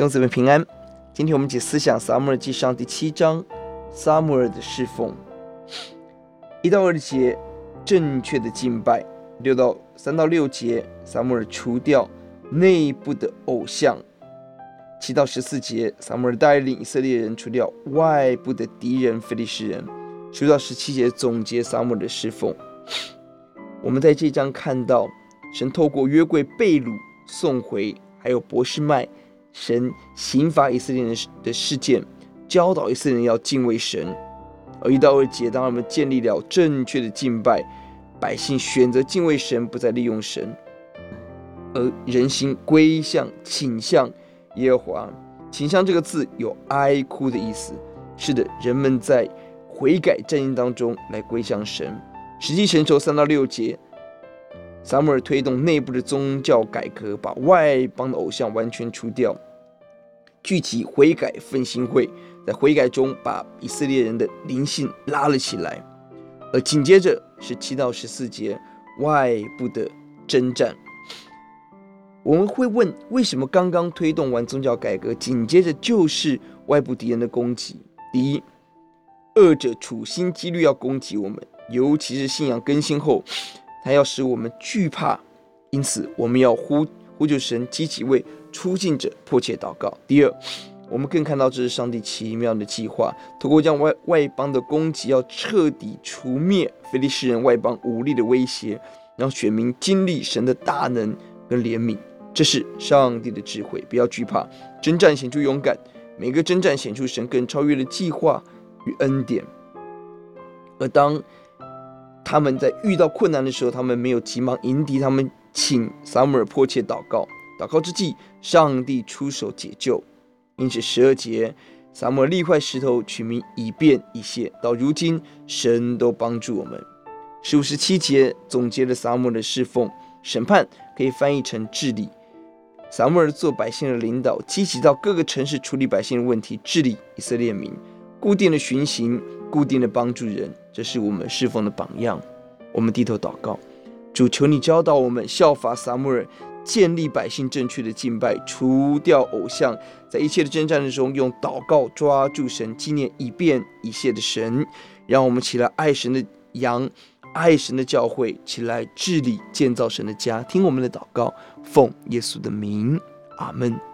弟兄姊妹平安。今天我们一起思想撒母耳记上第七章，撒母耳的侍奉。一到二节，正确的敬拜；六到三到六节，撒母耳除掉内部的偶像；七到十四节，撒母耳带领以色列人除掉外部的敌人非利士人；十到十七节，总结撒母耳的侍奉。我们在这章看到，神透过约柜被掳送回，还有博士麦。神刑罚以色列人的事件，教导以色列人要敬畏神。而一到二节，当他们建立了正确的敬拜，百姓选择敬畏神，不再利用神，而人心归向、倾向耶和华。倾向这个字有哀哭的意思。是的，人们在悔改战役当中来归向神。实际神仇，三到六节。撒母耳推动内部的宗教改革，把外邦的偶像完全除掉，聚集悔改奋兴会，在悔改中把以色列人的灵性拉了起来。而紧接着是七到十四节外部的征战。我们会问：为什么刚刚推动完宗教改革，紧接着就是外部敌人的攻击？第一，恶者处心积虑要攻击我们，尤其是信仰更新后。他要使我们惧怕，因此我们要呼呼救神，积极为出境者迫切祷告。第二，我们更看到这是上帝奇妙的计划，透过将外外邦的攻击，要彻底除灭非利士人外邦武力的威胁，让选民经历神的大能跟怜悯。这是上帝的智慧，不要惧怕，征战显出勇敢，每个征战显出神更超越的计划与恩典。而当他们在遇到困难的时候，他们没有急忙迎敌，他们请撒母耳迫切祷告。祷告之际，上帝出手解救。因此十二节，撒母耳立块石头，取名以便以谢。到如今，神都帮助我们。十五十七节总结了撒母耳的侍奉。审判可以翻译成治理。撒母耳做百姓的领导，积极到各个城市处理百姓的问题，治理以色列民，固定的巡行。固定的帮助人，这是我们侍奉的榜样。我们低头祷告，主求你教导我们效法撒母耳，建立百姓正确的敬拜，除掉偶像，在一切的征战之中，用祷告抓住神，纪念一遍一切的神，让我们起来爱神的羊，爱神的教会，起来治理建造神的家。听我们的祷告，奉耶稣的名，阿门。